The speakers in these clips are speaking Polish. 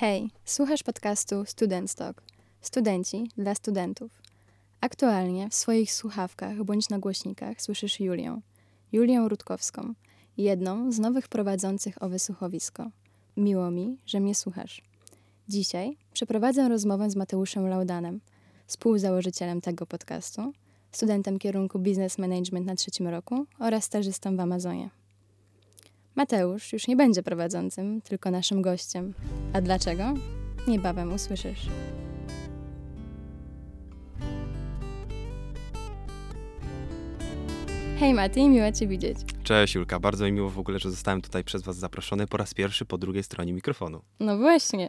Hej, słuchasz podcastu Student Talk. Studenci dla studentów. Aktualnie w swoich słuchawkach bądź na głośnikach słyszysz Julię, Julię Rutkowską, jedną z nowych prowadzących owe słuchowisko. Miło mi, że mnie słuchasz. Dzisiaj przeprowadzę rozmowę z Mateuszem Laudanem, współzałożycielem tego podcastu, studentem kierunku Business Management na trzecim roku oraz stażystą w Amazonie. Mateusz już nie będzie prowadzącym, tylko naszym gościem. A dlaczego? Niebawem usłyszysz. Hej Mati, miło Cię widzieć. Cześć Julka, bardzo mi miło w ogóle, że zostałem tutaj przez Was zaproszony po raz pierwszy po drugiej stronie mikrofonu. No właśnie.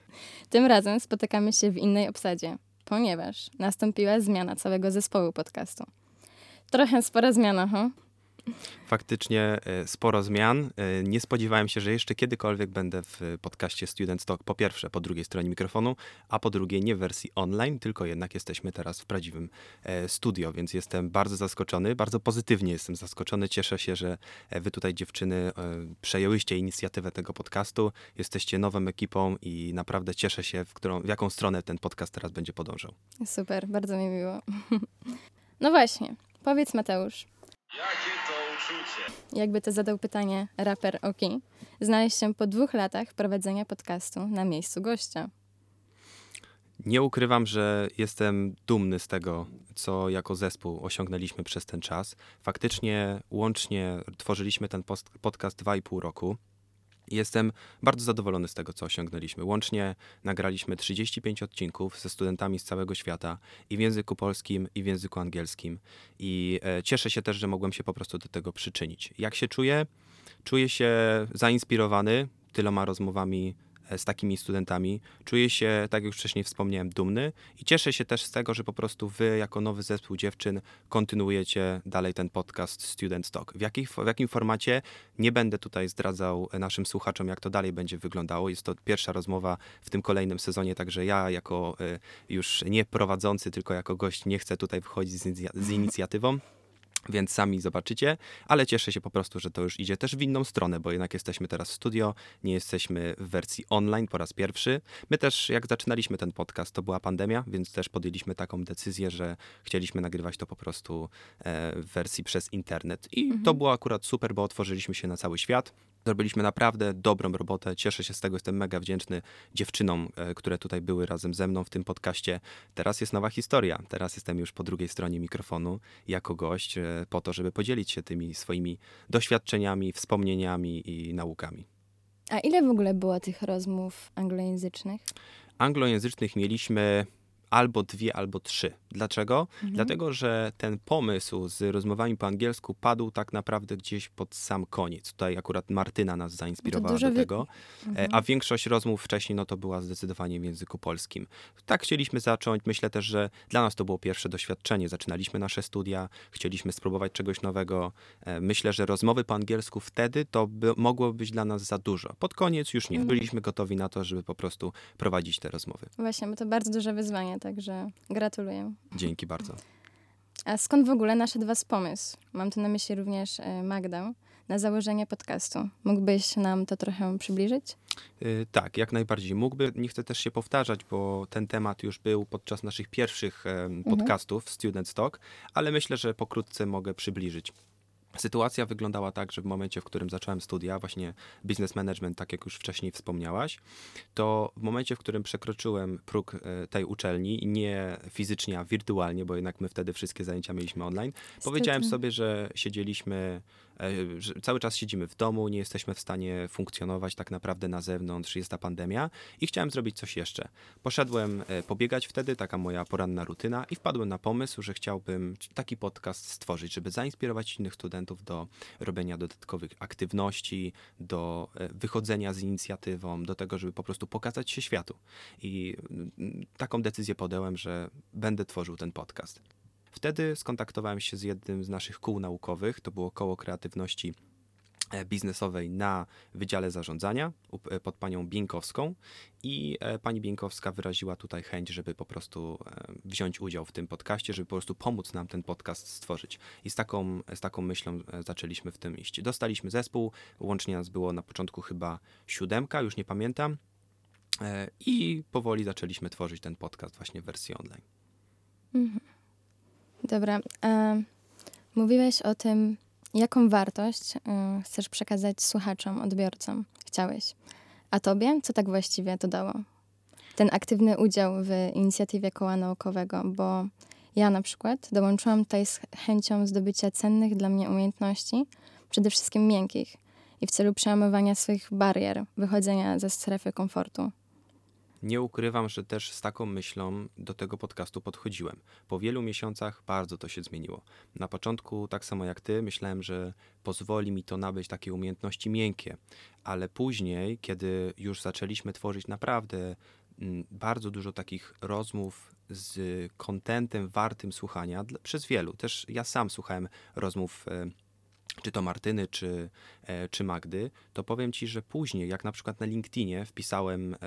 Tym razem spotykamy się w innej obsadzie, ponieważ nastąpiła zmiana całego zespołu podcastu. Trochę spora zmiana, ha? Faktycznie e, sporo zmian. E, nie spodziewałem się, że jeszcze kiedykolwiek będę w podcaście Student Talk po pierwsze po drugiej stronie mikrofonu, a po drugie nie w wersji online, tylko jednak jesteśmy teraz w prawdziwym e, studio, więc jestem bardzo zaskoczony, bardzo pozytywnie jestem zaskoczony. Cieszę się, że wy tutaj dziewczyny przejęłyście inicjatywę tego podcastu, jesteście nową ekipą i naprawdę cieszę się, w, którą, w jaką stronę ten podcast teraz będzie podążał. Super, bardzo mi miło. No właśnie, powiedz Mateusz, Jakie to uczucie? jakby to zadał pytanie raper Oki, znaleźć się po dwóch latach prowadzenia podcastu na miejscu gościa. Nie ukrywam, że jestem dumny z tego, co jako zespół osiągnęliśmy przez ten czas. Faktycznie łącznie tworzyliśmy ten podcast dwa i pół roku. Jestem bardzo zadowolony z tego, co osiągnęliśmy. Łącznie nagraliśmy 35 odcinków ze studentami z całego świata i w języku polskim, i w języku angielskim. I e, cieszę się też, że mogłem się po prostu do tego przyczynić. Jak się czuję? Czuję się zainspirowany tyloma rozmowami z takimi studentami. Czuję się, tak jak już wcześniej wspomniałem, dumny i cieszę się też z tego, że po prostu wy, jako nowy zespół dziewczyn, kontynuujecie dalej ten podcast Student Talk. W, jakich, w jakim formacie? Nie będę tutaj zdradzał naszym słuchaczom, jak to dalej będzie wyglądało. Jest to pierwsza rozmowa w tym kolejnym sezonie, także ja, jako y, już nie prowadzący, tylko jako gość, nie chcę tutaj wchodzić z, z inicjatywą. Więc sami zobaczycie, ale cieszę się po prostu, że to już idzie też w inną stronę, bo jednak jesteśmy teraz w studio, nie jesteśmy w wersji online po raz pierwszy. My też, jak zaczynaliśmy ten podcast, to była pandemia, więc też podjęliśmy taką decyzję, że chcieliśmy nagrywać to po prostu e, w wersji przez internet. I to było akurat super, bo otworzyliśmy się na cały świat. Zrobiliśmy naprawdę dobrą robotę. Cieszę się z tego, jestem mega wdzięczny dziewczynom, e, które tutaj były razem ze mną w tym podcaście. Teraz jest nowa historia. Teraz jestem już po drugiej stronie mikrofonu jako gość, e, po to, żeby podzielić się tymi swoimi doświadczeniami, wspomnieniami i naukami. A ile w ogóle było tych rozmów anglojęzycznych? Anglojęzycznych mieliśmy albo dwie, albo trzy. Dlaczego? Mhm. Dlatego, że ten pomysł z rozmowami po angielsku padł tak naprawdę gdzieś pod sam koniec. Tutaj akurat Martyna nas zainspirowała do wy- tego. Mhm. E, A większość rozmów wcześniej, no to była zdecydowanie w języku polskim. Tak chcieliśmy zacząć. Myślę też, że dla nas to było pierwsze doświadczenie. Zaczynaliśmy nasze studia, chcieliśmy spróbować czegoś nowego. E, Myślę, że rozmowy po angielsku wtedy to by, mogło być dla nas za dużo. Pod koniec już nie. Mhm. Byliśmy gotowi na to, żeby po prostu prowadzić te rozmowy. Właśnie, bo to bardzo duże wyzwanie, także gratuluję. Dzięki bardzo. A skąd w ogóle naszedł was pomysł? Mam tu na myśli również e, Magdę na założenie podcastu. Mógłbyś nam to trochę przybliżyć? Y, Tak, jak najbardziej. Mógłby, nie chcę też się powtarzać, bo ten temat już był podczas naszych pierwszych em, podcastów Student Talk, ale myślę, że pokrótce mogę przybliżyć. Sytuacja wyglądała tak, że w momencie, w którym zacząłem studia, właśnie business management, tak jak już wcześniej wspomniałaś, to w momencie, w którym przekroczyłem próg e, tej uczelni, nie fizycznie, a wirtualnie, bo jednak my wtedy wszystkie zajęcia mieliśmy online, powiedziałem Niestety. sobie, że siedzieliśmy, cały czas siedzimy w domu, nie jesteśmy w stanie funkcjonować tak naprawdę na zewnątrz, jest ta pandemia i chciałem zrobić coś jeszcze. Poszedłem e, pobiegać wtedy, taka moja poranna rutyna i wpadłem na pomysł, że chciałbym taki podcast stworzyć, żeby zainspirować innych studentów do robienia dodatkowych aktywności, do e, wychodzenia z inicjatywą, do tego, żeby po prostu pokazać się światu. I mm, taką decyzję podjąłem, że będę tworzył ten podcast. Wtedy skontaktowałem się z jednym z naszych kół naukowych, to było koło kreatywności e, biznesowej na Wydziale Zarządzania e, pod panią Bieńkowską i e, pani Bieńkowska wyraziła tutaj chęć, żeby po prostu wziąć udział w tym podcaście, żeby po prostu pomóc nam ten podcast stworzyć. I z taką, z taką myślą zaczęliśmy w tym iść. Dostaliśmy zespół, łącznie nas było na początku chyba siódemka, już nie pamiętam. I powoli zaczęliśmy tworzyć ten podcast właśnie w wersji online. Mhm. Dobra. E, mówiłeś o tym, jaką wartość y, chcesz przekazać słuchaczom, odbiorcom. Chciałeś. A tobie, co tak właściwie to dało? Ten aktywny udział w inicjatywie koła naukowego, bo ja na przykład dołączyłam tutaj z chęcią zdobycia cennych dla mnie umiejętności, przede wszystkim miękkich, i w celu przełamywania swoich barier, wychodzenia ze strefy komfortu. Nie ukrywam, że też z taką myślą do tego podcastu podchodziłem. Po wielu miesiącach bardzo to się zmieniło. Na początku, tak samo jak ty, myślałem, że pozwoli mi to nabyć takie umiejętności miękkie, ale później, kiedy już zaczęliśmy tworzyć naprawdę mm, bardzo dużo takich rozmów z kontentem wartym słuchania przez wielu. Też ja sam słuchałem rozmów e, czy to Martyny, czy, e, czy Magdy, to powiem ci, że później, jak na przykład na LinkedInie wpisałem e,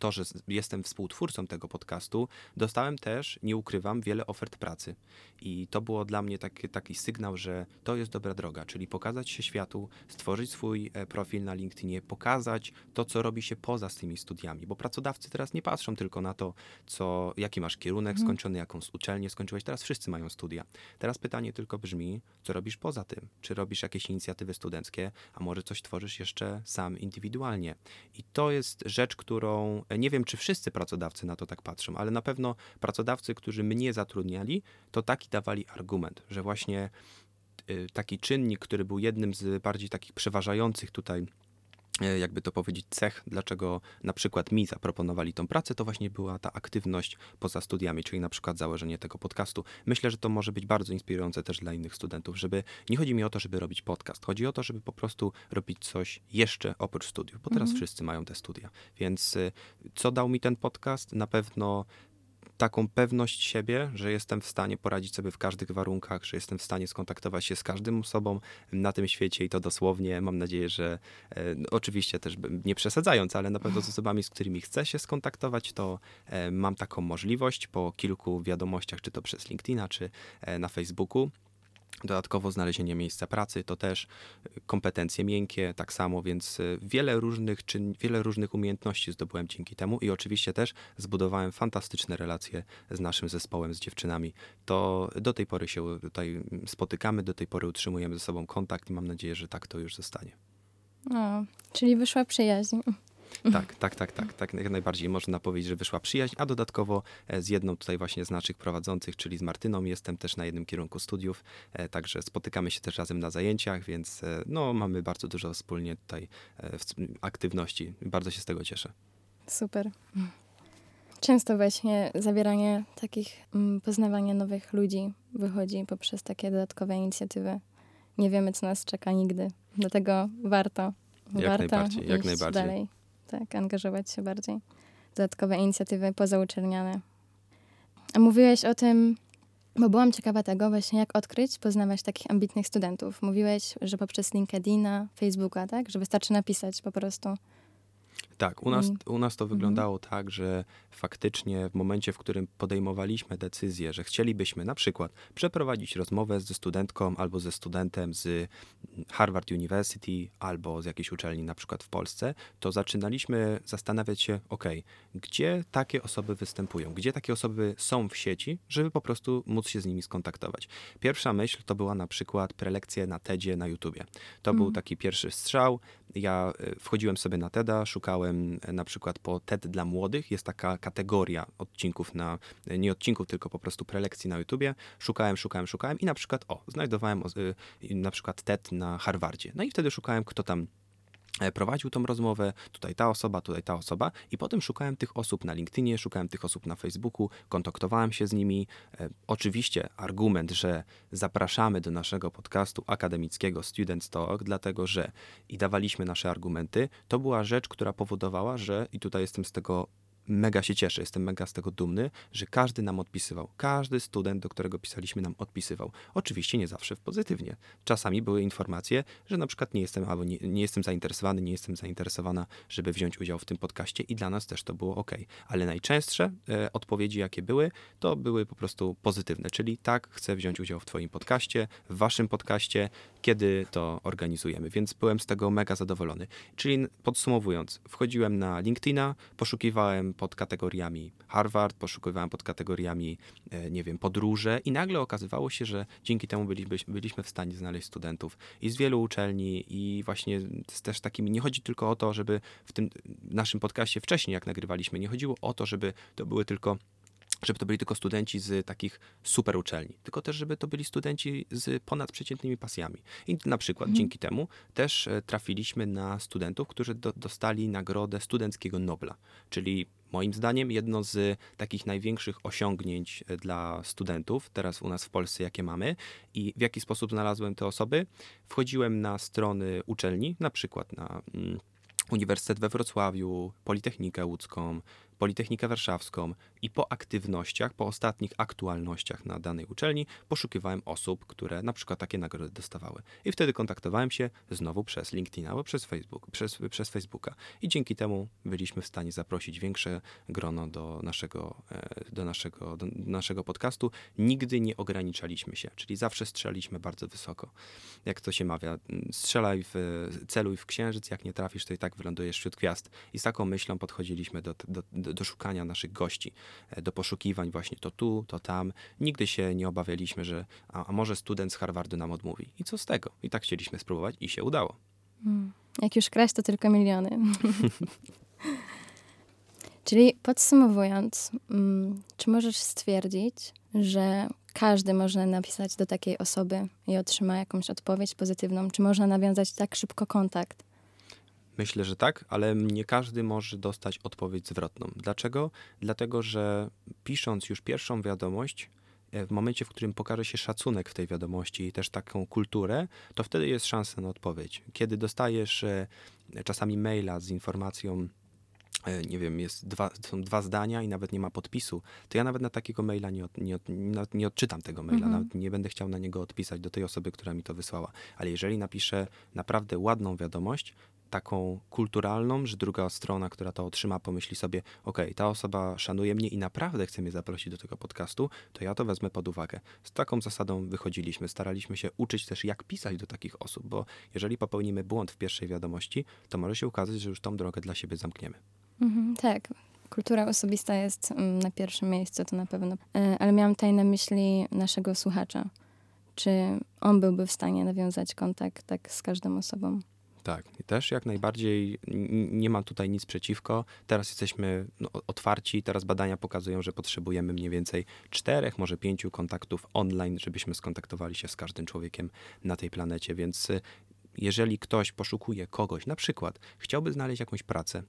to, że jestem współtwórcą tego podcastu, dostałem też, nie ukrywam, wiele ofert pracy. I to było dla mnie taki, taki sygnał, że to jest dobra droga, czyli pokazać się światu, stworzyć swój e, profil na LinkedInie, pokazać to, co robi się poza z tymi studiami, bo pracodawcy teraz nie patrzą tylko na to, co, jaki masz kierunek mhm. skończony, jaką uczelnię skończyłeś. Teraz wszyscy mają studia. Teraz pytanie tylko brzmi, co robisz poza tym? Czy robisz jakieś inicjatywy studenckie, a może coś tworzysz jeszcze sam indywidualnie? I to jest rzecz, którą nie wiem, czy wszyscy pracodawcy na to tak patrzą, ale na pewno pracodawcy, którzy mnie zatrudniali, to taki dawali argument, że właśnie y, taki czynnik, który był jednym z bardziej takich przeważających tutaj E, jakby to powiedzieć, cech, dlaczego na przykład mi zaproponowali tą pracę, to właśnie była ta aktywność poza studiami, czyli na przykład założenie tego podcastu. Myślę, że to może być bardzo inspirujące też dla innych studentów, żeby nie chodzi mi o to, żeby robić podcast, chodzi o to, żeby po prostu robić coś jeszcze oprócz studiów, bo teraz mhm. wszyscy mają te studia. Więc y, co dał mi ten podcast? Na pewno taką pewność siebie, że jestem w stanie poradzić sobie w każdych warunkach, że jestem w stanie skontaktować się z każdym osobą na tym świecie i to dosłownie. Mam nadzieję, że e, no, oczywiście też nie przesadzając, ale na pewno z osobami, z którymi chcę się skontaktować, to e, mam taką możliwość po kilku wiadomościach, czy to przez LinkedIna, czy e, na Facebooku. Dodatkowo znalezienie miejsca pracy to też y, kompetencje miękkie, tak samo, więc y, wiele różnych, czyn, wiele różnych umiejętności zdobyłem dzięki temu i oczywiście też zbudowałem fantastyczne relacje z naszym zespołem, z dziewczynami. To do tej pory się tutaj spotykamy, do tej pory utrzymujemy ze sobą kontakt i mam nadzieję, że tak to już zostanie. O, czyli wyszła przyjaźń. Tak, tak, tak, tak, tak, jak najbardziej można powiedzieć, że wyszła przyjaźń, a dodatkowo e, z jedną tutaj właśnie z naszych prowadzących, czyli z Martyną, jestem też na jednym kierunku studiów, e, także spotykamy się też razem na zajęciach, więc e, no, mamy bardzo dużo wspólnie tutaj aktywności. Bardzo się z tego cieszę. Super. Często właśnie zawieranie takich, mm, poznawanie nowych ludzi wychodzi poprzez takie dodatkowe inicjatywy. Nie wiemy, co nas czeka nigdy, dlatego warto. Jak warto najbardziej, jak najbardziej. Dalej tak, angażować się bardziej. Dodatkowe inicjatywy pozauczelniane. A mówiłeś o tym, bo byłam ciekawa tego właśnie, jak odkryć, poznawać takich ambitnych studentów. Mówiłeś, że poprzez LinkedIna, Facebooka, tak? Że wystarczy napisać po prostu. Tak, u nas, u nas to mhm. wyglądało mhm. tak, że faktycznie w momencie, w którym podejmowaliśmy decyzję, że chcielibyśmy na przykład przeprowadzić rozmowę ze studentką albo ze studentem z Harvard University albo z jakiejś uczelni na przykład w Polsce, to zaczynaliśmy zastanawiać się, ok, gdzie takie osoby występują, gdzie takie osoby są w sieci, żeby po prostu móc się z nimi skontaktować. Pierwsza myśl to była na przykład prelekcje na TEDzie na YouTubie. To mhm. był taki pierwszy strzał. Ja e, wchodziłem sobie na TEDa, szukałem e, na przykład po TED dla młodych, jest taka kategoria odcinków na, e, nie odcinków, tylko po prostu prelekcji na YouTubie. Szukałem, szukałem, szukałem i na przykład, o, znajdowałem na przykład TED na Harvardzie. No i wtedy szukałem, kto tam prowadził tą rozmowę, tutaj ta osoba, tutaj ta osoba i potem szukałem tych osób na LinkedInie, szukałem tych osób na Facebooku, kontaktowałem się z nimi. E, oczywiście argument, że zapraszamy do naszego podcastu akademickiego Student Talk, dlatego że i dawaliśmy nasze argumenty, to była rzecz, która powodowała, że i tutaj jestem z tego mega się cieszę, jestem mega z tego dumny, że każdy nam odpisywał. Każdy student, do którego pisaliśmy, nam odpisywał. Oczywiście nie zawsze pozytywnie. Czasami były informacje, że na przykład nie jestem albo nie, nie jestem zainteresowany, nie jestem zainteresowana, żeby wziąć udział w tym podcaście i dla nas też to było ok. Ale najczęstsze e, odpowiedzi, jakie były, to były po prostu pozytywne, czyli tak, chcę wziąć udział w Twoim podcaście, w Waszym podcaście, kiedy to organizujemy, więc byłem z tego mega zadowolony. Czyli podsumowując, wchodziłem na LinkedIna, poszukiwałem pod kategoriami Harvard, poszukiwałem pod kategoriami, e, nie wiem, podróże i nagle okazywało się, że dzięki temu byliśmy, byliśmy w stanie znaleźć studentów i z wielu uczelni i właśnie z też takimi, nie chodzi tylko o to, żeby w tym naszym podcaście wcześniej, jak nagrywaliśmy, nie chodziło o to, żeby to były tylko żeby to byli tylko studenci z takich super uczelni, tylko też, żeby to byli studenci z ponadprzeciętnymi pasjami. I na przykład mhm. dzięki temu też e, trafiliśmy na studentów, którzy do, dostali nagrodę Studenckiego Nobla, czyli moim zdaniem jedno z takich największych osiągnięć e, dla studentów teraz u nas w Polsce, jakie mamy. I w jaki sposób znalazłem te osoby? Wchodziłem na strony uczelni, na przykład na. Mm, Uniwersytet we Wrocławiu, Politechnikę Łódzką, Politechnikę Warszawską i po aktywnościach, po ostatnich aktualnościach na danej uczelni poszukiwałem osób, które na przykład takie nagrody dostawały. I wtedy kontaktowałem się znowu przez LinkedIn albo przez, Facebook, przez, przez Facebooka. I dzięki temu byliśmy w stanie zaprosić większe grono do naszego, e, do naszego, do naszego podcastu. Nigdy nie ograniczaliśmy się, czyli zawsze strzelaliśmy bardzo wysoko. Jak to się mawia, strzelaj w, celuj w księżyc, jak nie trafisz, to i tak wylądujesz wśród gwiazd. I z taką myślą podchodziliśmy do, do, do, do szukania naszych gości, e, do poszukiwań właśnie to tu, to tam. Nigdy się nie obawialiśmy, że a, a może student z Harvardu nam odmówi. I co z tego? I tak chcieliśmy spróbować i się udało. Hmm. Jak już kraść, to tylko miliony. Czyli podsumowując, mm, czy możesz stwierdzić, że każdy może napisać do takiej osoby i otrzyma jakąś odpowiedź pozytywną? Czy można nawiązać tak szybko kontakt? Myślę, że tak, ale nie każdy może dostać odpowiedź zwrotną. Dlaczego? Dlatego, że pisząc już pierwszą wiadomość, e, w momencie, w którym pokaże się szacunek w tej wiadomości i też taką kulturę, to wtedy jest szansa na odpowiedź. Kiedy dostajesz e, czasami maila z informacją, e, nie wiem, jest dwa, są dwa zdania i nawet nie ma podpisu, to ja nawet na takiego maila nie, od, nie, od, nie odczytam tego maila, mhm. nawet nie będę chciał na niego odpisać do tej osoby, która mi to wysłała. Ale jeżeli napiszę naprawdę ładną wiadomość, taką kulturalną, że druga strona, która to otrzyma, pomyśli sobie, ok, ta osoba szanuje mnie i naprawdę chce mnie zaprosić do tego podcastu, to ja to wezmę pod uwagę. Z taką zasadą wychodziliśmy. Staraliśmy się uczyć też, jak pisać do takich osób, bo jeżeli popełnimy błąd w pierwszej wiadomości, to może się okazać, że już tą drogę dla siebie zamkniemy. Mhm, tak. Kultura osobista jest mm, na pierwszym miejscu, to na pewno. E, ale miałam tutaj na myśli naszego słuchacza. Czy on byłby w stanie nawiązać kontakt tak z każdą osobą? Tak, też jak najbardziej nie mam tutaj nic przeciwko. Teraz jesteśmy no, otwarci, teraz badania pokazują, że potrzebujemy mniej więcej czterech, może pięciu kontaktów online, żebyśmy skontaktowali się z każdym człowiekiem na tej planecie, więc y, jeżeli ktoś poszukuje kogoś, na przykład chciałby znaleźć jakąś pracę,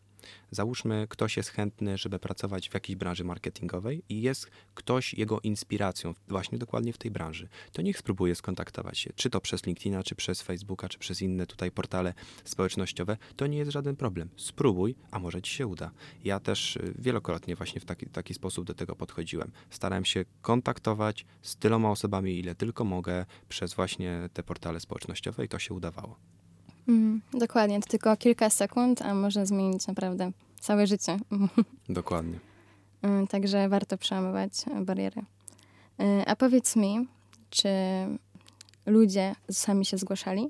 Załóżmy, ktoś jest chętny, żeby pracować w jakiejś branży marketingowej i jest ktoś jego inspiracją właśnie dokładnie w tej branży. To niech spróbuje skontaktować się, czy to przez LinkedIna, czy przez Facebooka, czy przez inne tutaj portale społecznościowe. To nie jest żaden problem. Spróbuj, a może ci się uda. Ja też y, wielokrotnie właśnie w taki, taki sposób do tego podchodziłem. Starałem się kontaktować z tyloma osobami, ile tylko mogę, przez właśnie te portale społecznościowe i to się udawało. Mm, dokładnie, to tylko kilka sekund, a może zmienić naprawdę całe życie. Dokładnie. Mm, także warto przełamywać bariery. Y, a powiedz mi, czy ludzie sami się zgłaszali?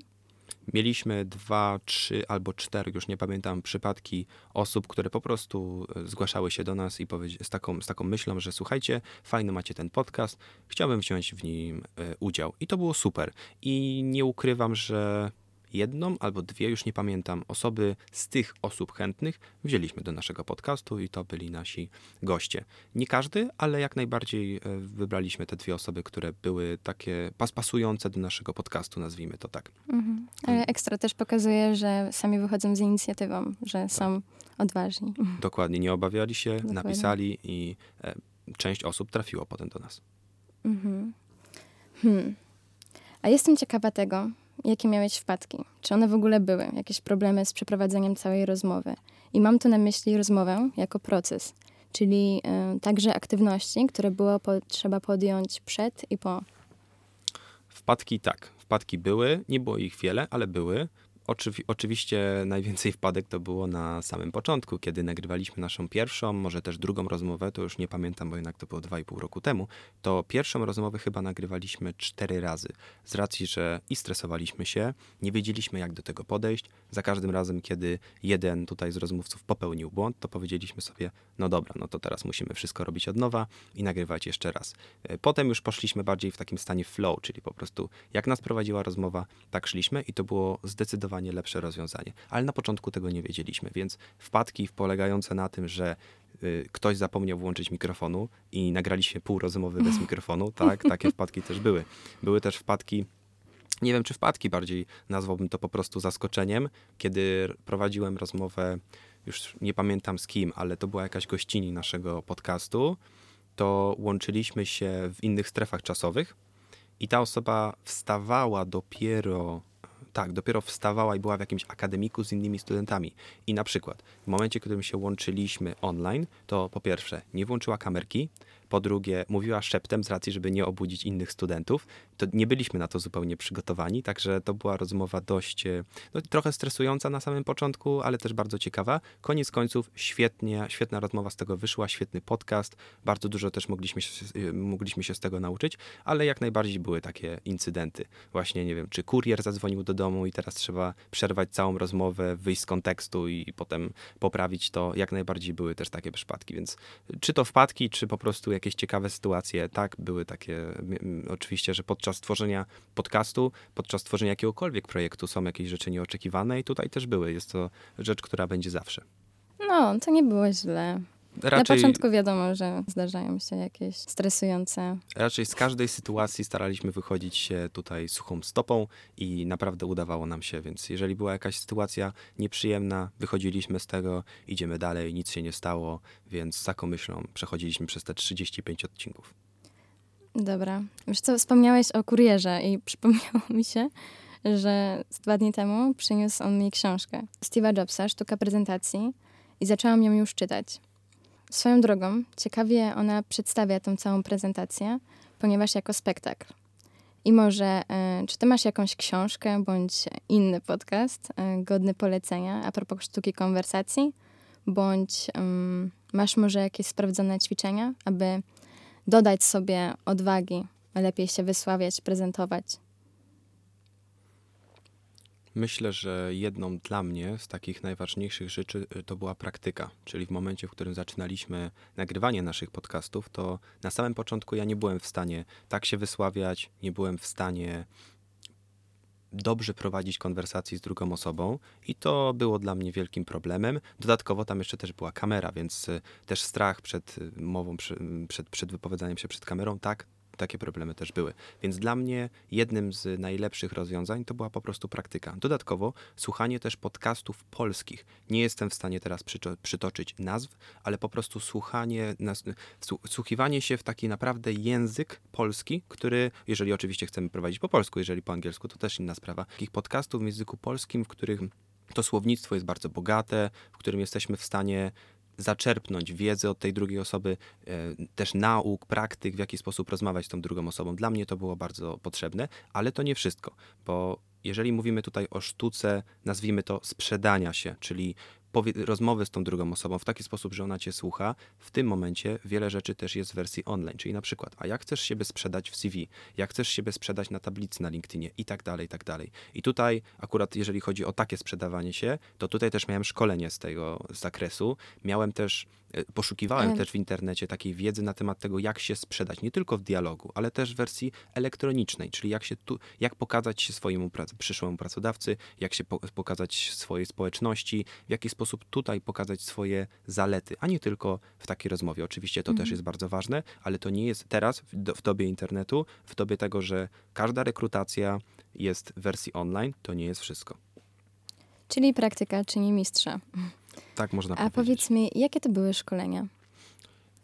Mieliśmy dwa, trzy albo cztery, już nie pamiętam, przypadki osób, które po prostu e, zgłaszały się do nas i z taką, z taką myślą, że słuchajcie, fajny macie ten podcast, chciałbym wziąć w nim e, udział. I to było super. I nie ukrywam, że jedną albo dwie, już nie pamiętam, osoby z tych osób chętnych wzięliśmy do naszego podcastu i to byli nasi goście. Nie każdy, ale jak najbardziej e, wybraliśmy te dwie osoby, które były takie pas pasujące do naszego podcastu, nazwijmy to tak. Mhm. Ale ekstra też pokazuje, że sami wychodzą z inicjatywą, że tak. są odważni. Dokładnie, nie obawiali się, Dokładnie. napisali i e, część osób trafiło potem do nas. Mhm. Hmm. A jestem ciekawa tego, jakie miałeś wpadki? Czy one w ogóle były? Jakieś problemy z przeprowadzeniem całej rozmowy? I mam tu na myśli rozmowę jako proces, czyli y, także aktywności, które było po, trzeba podjąć przed i po. Wpadki tak, wpadki były, nie było ich wiele, ale były. Oczywi oczywiście najwięcej wpadek to było na samym początku, kiedy nagrywaliśmy naszą pierwszą, może też drugą rozmowę, to już nie pamiętam, bo jednak to było dwa i pół roku temu. To pierwszą rozmowę chyba nagrywaliśmy cztery razy, z racji, że i stresowaliśmy się, nie wiedzieliśmy jak do tego podejść. Za każdym razem, kiedy jeden tutaj z rozmówców popełnił błąd, to powiedzieliśmy sobie, no dobra, no to teraz musimy wszystko robić od nowa i nagrywać jeszcze raz. E, potem już poszliśmy bardziej w takim stanie flow, czyli po prostu jak nas prowadziła rozmowa, tak szliśmy i to było zdecydowanie lepsze rozwiązanie. Ale na początku tego nie wiedzieliśmy, więc wpadki polegające na tym, że y, ktoś zapomniał włączyć mikrofonu i nagraliśmy pół rozmowy bez mikrofonu, tak, takie wpadki też były. Były też wpadki nie wiem, czy wpadki bardziej nazwałbym to po prostu zaskoczeniem, kiedy prowadziłem rozmowę, już nie pamiętam z kim, ale to była jakaś gościni naszego podcastu, to łączyliśmy się w innych strefach czasowych i ta osoba wstawała dopiero tak, dopiero wstawała i była w jakimś akademiku z innymi studentami. I na przykład w momencie, w którym się łączyliśmy online, to po pierwsze nie włączyła kamerki, po drugie mówiła szeptem z racji, żeby nie obudzić innych studentów. To nie byliśmy na to zupełnie przygotowani, także to była rozmowa dość, e, no, trochę stresująca na samym początku, ale też bardzo ciekawa. Koniec końców świetnie, świetna rozmowa z tego wyszła, świetny podcast, bardzo dużo też mogliśmy się, e, mogliśmy się z tego nauczyć, ale jak najbardziej były takie incydenty. Właśnie, nie wiem, czy kurier zadzwonił do domu i teraz trzeba przerwać całą rozmowę, wyjść z kontekstu i potem poprawić to. Jak najbardziej były też takie przypadki, więc czy to wpadki, czy po prostu jakieś ciekawe sytuacje. Tak, były takie, oczywiście, że podczas tworzenia podcastu, podczas tworzenia jakiegokolwiek projektu są jakieś rzeczy nieoczekiwane i tutaj też były. Jest to rzecz, która będzie zawsze. No, to nie było źle. Raczej, Na początku wiadomo, że zdarzają się jakieś stresujące. raczej z każdej sytuacji staraliśmy wychodzić się tutaj suchą stopą i naprawdę udawało nam się, więc jeżeli była jakaś sytuacja nieprzyjemna, wychodziliśmy z tego, idziemy dalej, nic się nie stało, więc z taką myślą przechodziliśmy przez te 35 odcinków. Dobra. Wiesz co, wspomniałeś o kurierze i przypomniało mi się, że dwa dni temu przyniósł on mi książkę Steve'a Jobsa, Sztuka prezentacji i zaczęłam ją już czytać. Swoją drogą, ciekawie ona przedstawia tą całą prezentację, ponieważ jako spektakl. I może, e, czy ty masz jakąś książkę bądź inny podcast e, godny polecenia a propos sztuki konwersacji? Bądź um, masz może jakieś sprawdzone ćwiczenia, aby dodać sobie odwagi, lepiej się wysławiać, prezentować? Myślę, że jedną dla mnie z takich najważniejszych rzeczy y, to była praktyka. Czyli w momencie, w którym zaczynaliśmy nagrywanie naszych podcastów, to na samym początku ja nie byłem w stanie tak się wysławiać, nie byłem w stanie dobrze prowadzić konwersacje z drugą osobą i to było dla mnie wielkim problemem. Dodatkowo tam jeszcze też była kamera, więc y, też strach przed y, mową, przed, przed wypowiadaniem się przed kamerą, tak, takie problemy też były. Więc dla mnie jednym z najlepszych rozwiązań to była po prostu praktyka. Dodatkowo słuchanie też podcastów polskich. Nie jestem w stanie teraz przytoczyć nazw, ale po prostu słuchanie, wsłuchiwanie się w taki naprawdę język polski, który, jeżeli oczywiście chcemy prowadzić po polsku, jeżeli po angielsku, to też inna sprawa. Takich podcastów w języku polskim, w których to słownictwo jest bardzo bogate, w którym jesteśmy w stanie zaczerpnąć wiedzę od tej drugiej osoby, e, też nauk, praktyk, w jaki sposób rozmawiać z tą drugą osobą. Dla mnie to było bardzo potrzebne, ale to nie wszystko, bo jeżeli mówimy tutaj o sztuce, nazwijmy to sprzedania się, czyli rozmowy z tą drugą osobą w taki sposób, że ona cię słucha, w tym momencie wiele rzeczy też jest w wersji online, czyli na przykład, a jak chcesz siebie sprzedać w CV, jak chcesz siebie sprzedać na tablicy na LinkedInie? I tak dalej, i tak dalej. I tutaj akurat jeżeli chodzi o takie sprzedawanie się, to tutaj też miałem szkolenie z tego zakresu, miałem też Poszukiwałem też w internecie takiej wiedzy na temat tego, jak się sprzedać, nie tylko w dialogu, ale też w wersji elektronicznej, czyli jak, się tu, jak pokazać się swojemu przyszłemu pracodawcy, jak się po pokazać swojej społeczności, w jaki sposób tutaj pokazać swoje zalety, a nie tylko w takiej rozmowie. Oczywiście to mhm. też jest bardzo ważne, ale to nie jest teraz, w, w dobie internetu, w dobie tego, że każda rekrutacja jest w wersji online, to nie jest wszystko. Czyli praktyka czyni mistrza. Tak można A powiedzieć. powiedz mi, jakie to były szkolenia?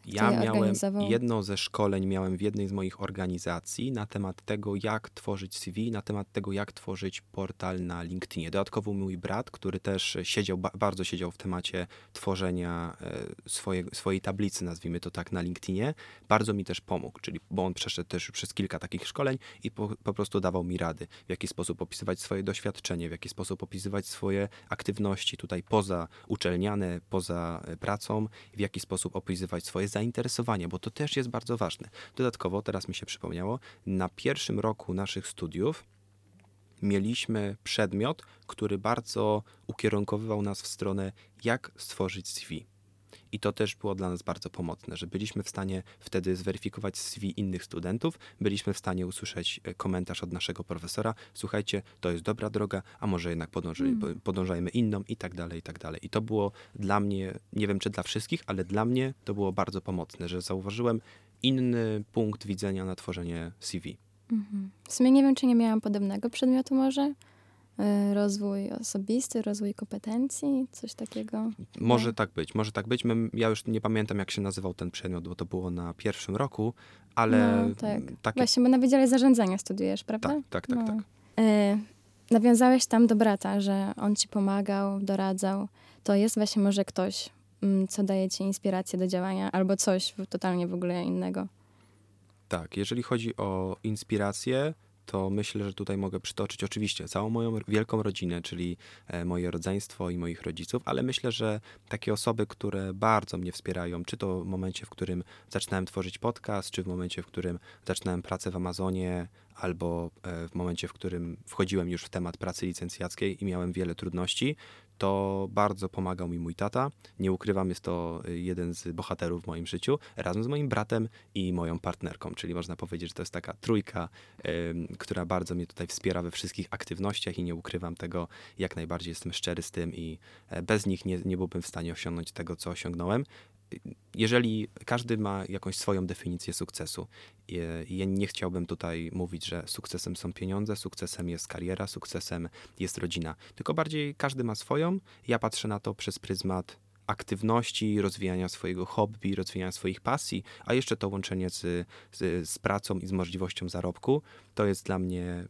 Ja miałem jedno ze szkoleń miałem w jednej z moich organizacji na temat tego, jak tworzyć CV, na temat tego, jak tworzyć portal na LinkedInie. Dodatkowo mój brat, który też siedział, ba- bardzo siedział w temacie tworzenia e, swoje, swojej tablicy, nazwijmy to tak, na LinkedInie, bardzo mi też pomógł, czyli bo on przeszedł też przez kilka takich szkoleń i po, po prostu dawał mi rady, w jaki sposób opisywać swoje doświadczenie, w jaki sposób opisywać swoje aktywności tutaj poza uczelniane, poza e, pracą, w jaki sposób opisywać swoje zainteresowania, bo to też jest bardzo ważne. Dodatkowo, teraz mi się przypomniało, na pierwszym roku naszych studiów mieliśmy przedmiot, który bardzo ukierunkowywał nas w stronę, jak stworzyć CV. I to też było dla nas bardzo pomocne, że byliśmy w stanie wtedy zweryfikować CV innych studentów, byliśmy w stanie usłyszeć e, komentarz od naszego profesora, słuchajcie, to jest dobra droga, a może jednak podąży, Mm. podążajmy inną i tak dalej, i tak dalej. I to było dla mnie, nie wiem czy dla wszystkich, ale dla mnie to było bardzo pomocne, że zauważyłem inny punkt widzenia na tworzenie CV. Mhm. W sumie nie wiem, czy nie miałam podobnego przedmiotu może. Y, Rozwój osobisty, rozwój kompetencji, coś takiego. Może No. tak być, może tak być. My, ja już nie pamiętam, jak się nazywał ten przedmiot, bo to było na pierwszym roku, ale No, tak. takie... Właśnie, bo na Wydziale Zarządzania studiujesz, prawda? Tak, tak, tak, No. tak. Y, nawiązałeś tam do brata, że on ci pomagał, doradzał. To jest właśnie może ktoś, mm, co daje ci inspirację do działania, albo coś totalnie w ogóle innego. Tak, jeżeli chodzi o inspirację, to myślę, że tutaj mogę przytoczyć oczywiście całą moją wielką rodzinę, czyli e, moje rodzeństwo i moich rodziców, ale myślę, że takie osoby, które bardzo mnie wspierają, czy to w momencie, w którym zaczynałem tworzyć podcast, czy w momencie, w którym zaczynałem pracę w Amazonie, albo e, w momencie, w którym wchodziłem już w temat pracy licencjackiej i miałem wiele trudności, to bardzo pomagał mi mój tata. Nie ukrywam, jest to y, jeden z bohaterów w moim życiu, razem z moim bratem i moją partnerką, czyli można powiedzieć, że to jest taka trójka, ym, która bardzo mnie tutaj wspiera we wszystkich aktywnościach i nie ukrywam tego, jak najbardziej jestem szczery z tym i e, bez nich nie, nie byłbym w stanie osiągnąć tego, co osiągnąłem. Jeżeli każdy ma jakąś swoją definicję sukcesu, ja nie chciałbym tutaj mówić, że sukcesem są pieniądze, sukcesem jest kariera, sukcesem jest rodzina, tylko bardziej każdy ma swoją. Ja patrzę na to przez pryzmat aktywności, rozwijania swojego hobby, rozwijania swoich pasji, a jeszcze to łączenie z, z, z pracą i z możliwością zarobku, to jest dla mnie mm,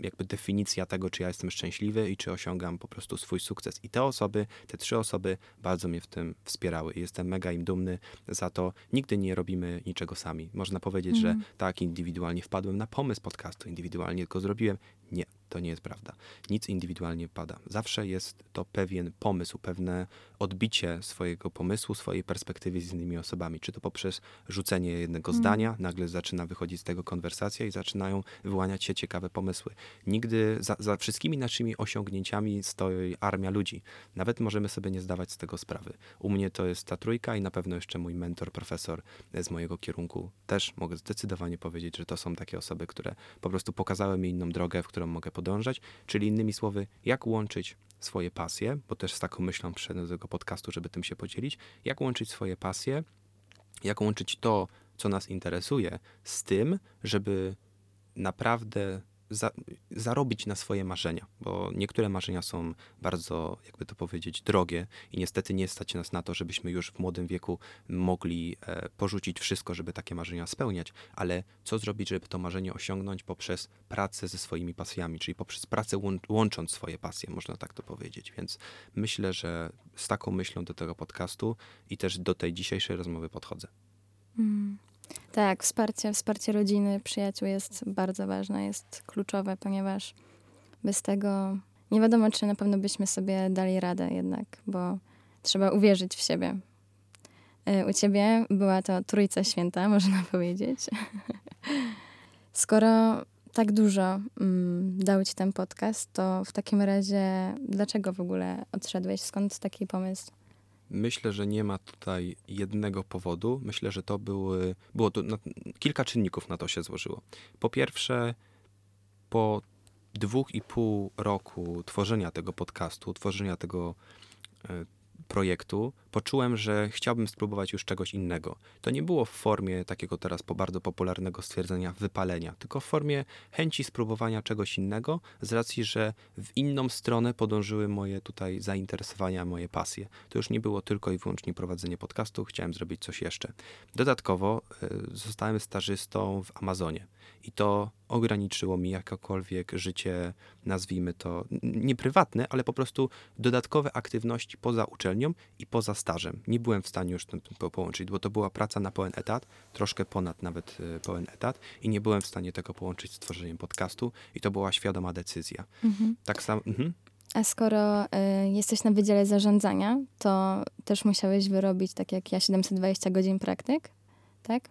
jakby definicja tego, czy ja jestem szczęśliwy i czy osiągam po prostu swój sukces. I te osoby, te trzy osoby bardzo mnie w tym wspierały jestem mega im dumny za to. Nigdy nie robimy niczego sami. Można powiedzieć, Mhm. że tak, indywidualnie wpadłem na pomysł podcastu, indywidualnie go zrobiłem. Nie, to nie jest prawda. Nic indywidualnie pada. Zawsze jest to pewien pomysł, pewne odbicie swojego pomysłu, swojej perspektywy z innymi osobami. Czy to poprzez rzucenie jednego Mm. zdania, nagle zaczyna wychodzić z tego konwersacja i zaczynają wyłaniać się ciekawe pomysły. Nigdy za, za wszystkimi naszymi osiągnięciami stoi armia ludzi. Nawet możemy sobie nie zdawać z tego sprawy. U mnie to jest ta trójka i na pewno jeszcze mój mentor, profesor z mojego kierunku. Też mogę zdecydowanie powiedzieć, że to są takie osoby, które po prostu pokazały mi inną drogę, w którą mogę podążać, czyli innymi słowy, jak łączyć swoje pasje, bo też z taką myślą przyszedłem do tego podcastu, żeby tym się podzielić, jak łączyć swoje pasje, jak łączyć to, co nas interesuje, z tym, żeby naprawdę za, zarobić na swoje marzenia, bo niektóre marzenia są bardzo, jakby to powiedzieć, drogie i niestety nie stać nas na to, żebyśmy już w młodym wieku mogli e, porzucić wszystko, żeby takie marzenia spełniać, ale co zrobić, żeby to marzenie osiągnąć poprzez pracę ze swoimi pasjami, czyli poprzez pracę łą- łącząc swoje pasje, można tak to powiedzieć. Więc myślę, że z taką myślą do tego podcastu i też do tej dzisiejszej rozmowy podchodzę. Mm. Tak, wsparcie, wsparcie rodziny, przyjaciół jest bardzo ważne, jest kluczowe, ponieważ bez tego nie wiadomo, czy na pewno byśmy sobie dali radę jednak, bo trzeba uwierzyć w siebie. Y, U ciebie była to Trójca Święta, można powiedzieć. Skoro tak dużo mm, dał ci ten podcast, to w takim razie dlaczego w ogóle odszedłeś? Skąd taki pomysł? Myślę, że nie ma tutaj jednego powodu. Myślę, że to były, było kilka czynników na to się złożyło. Po pierwsze, po dwóch i pół roku tworzenia tego podcastu, tworzenia tego e, projektu, poczułem, że chciałbym spróbować już czegoś innego. To nie było w formie takiego teraz bardzo popularnego stwierdzenia wypalenia, tylko w formie chęci spróbowania czegoś innego, z racji, że w inną stronę podążyły moje tutaj zainteresowania, moje pasje. To już nie było tylko i wyłącznie prowadzenie podcastu, chciałem zrobić coś jeszcze. Dodatkowo y, zostałem stażystą w Amazonie i to ograniczyło mi jakiekolwiek życie, nazwijmy to nie prywatne, ale po prostu dodatkowe aktywności poza uczelnią i poza stażem. Nie byłem w stanie już to połączyć, bo to była praca na pełen etat, troszkę ponad nawet y, pełen etat i nie byłem w stanie tego połączyć z tworzeniem podcastu i to była świadoma decyzja. Mhm. Tak samo. Mhm. A skoro y, jesteś na Wydziale Zarządzania, to też musiałeś wyrobić, tak jak ja, 720 godzin praktyk, tak?